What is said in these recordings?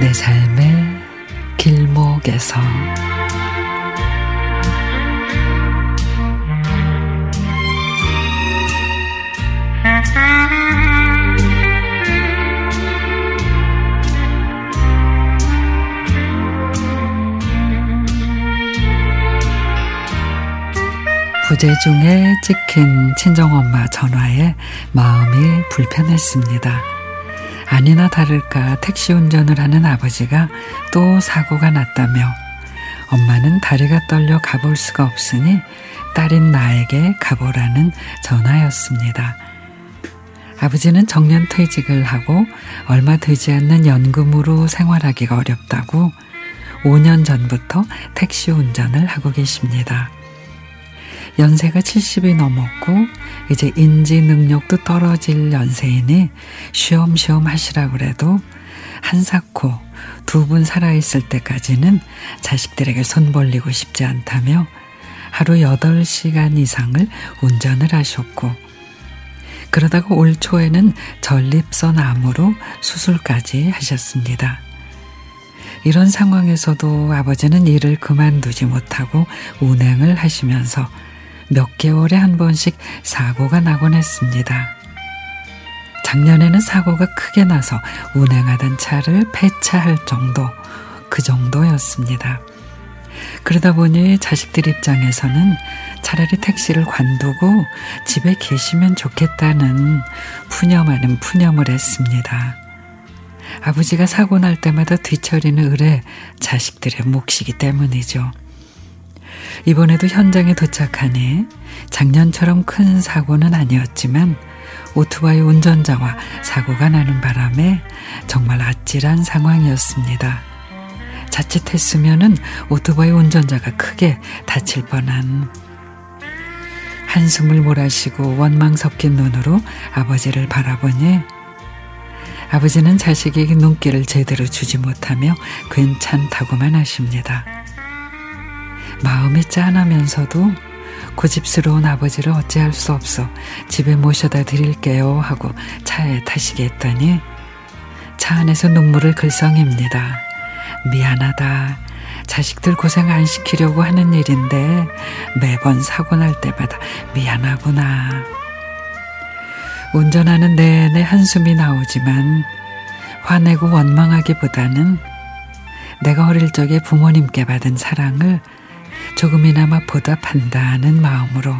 내 삶의 길목에서 부재중에 찍힌 친정엄마 전화에 마음이 불편했습니다. 아니나 다를까 택시 운전을 하는 아버지가 또 사고가 났다며 엄마는 다리가 떨려 가볼 수가 없으니 딸인 나에게 가보라는 전화였습니다. 아버지는 정년 퇴직을 하고 얼마 되지 않는 연금으로 생활하기가 어렵다고 5년 전부터 택시 운전을 하고 계십니다. 연세가 70이 넘었고 이제 인지 능력도 떨어질 연세이니 쉬엄쉬엄 하시라 그래도 한사코 두 분 살아있을 때까지는 자식들에게 손 벌리고 싶지 않다며 하루 8시간 이상을 운전을 하셨고 그러다가 올 초에는 전립선 암으로 수술까지 하셨습니다. 이런 상황에서도 아버지는 일을 그만두지 못하고 운행을 하시면서 몇 개월에 한 번씩 사고가 나곤 했습니다. 작년에는 사고가 크게 나서 운행하던 차를 폐차할 정도, 그 정도였습니다. 그러다 보니 자식들 입장에서는 차라리 택시를 관두고 집에 계시면 좋겠다는 푸념 하는 푸념을 했습니다. 아버지가 사고 날 때마다 뒤처리는 을에 자식들의 몫이기 때문이죠. 이번에도 현장에 도착하니 작년처럼 큰 사고는 아니었지만 오토바이 운전자와 사고가 나는 바람에 정말 아찔한 상황이었습니다. 자칫했으면은 오토바이 운전자가 크게 다칠 뻔한 한숨을 몰아쉬고 원망 섞인 눈으로 아버지를 바라보니 아버지는 자식에게 눈길을 제대로 주지 못하며 괜찮다고만 하십니다. 마음이 짠하면서도 고집스러운 아버지를 어찌할 수 없어 집에 모셔다 드릴게요 하고 차에 타시게 했더니 차 안에서 눈물을 글썽입니다. 미안하다. 자식들 고생 안 시키려고 하는 일인데 매번 사고 날 때마다 미안하구나. 운전하는 내내 한숨이 나오지만 화내고 원망하기보다는 내가 어릴 적에 부모님께 받은 사랑을 조금이나마 보답한다는 마음으로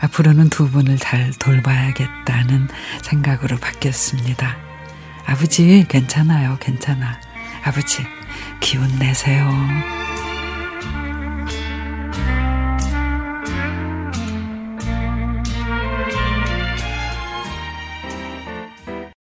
앞으로는 두 분을 잘 돌봐야겠다는 생각으로 바뀌었습니다. 아버지, 괜찮아요, 괜찮아. 아버지, 기운 내세요.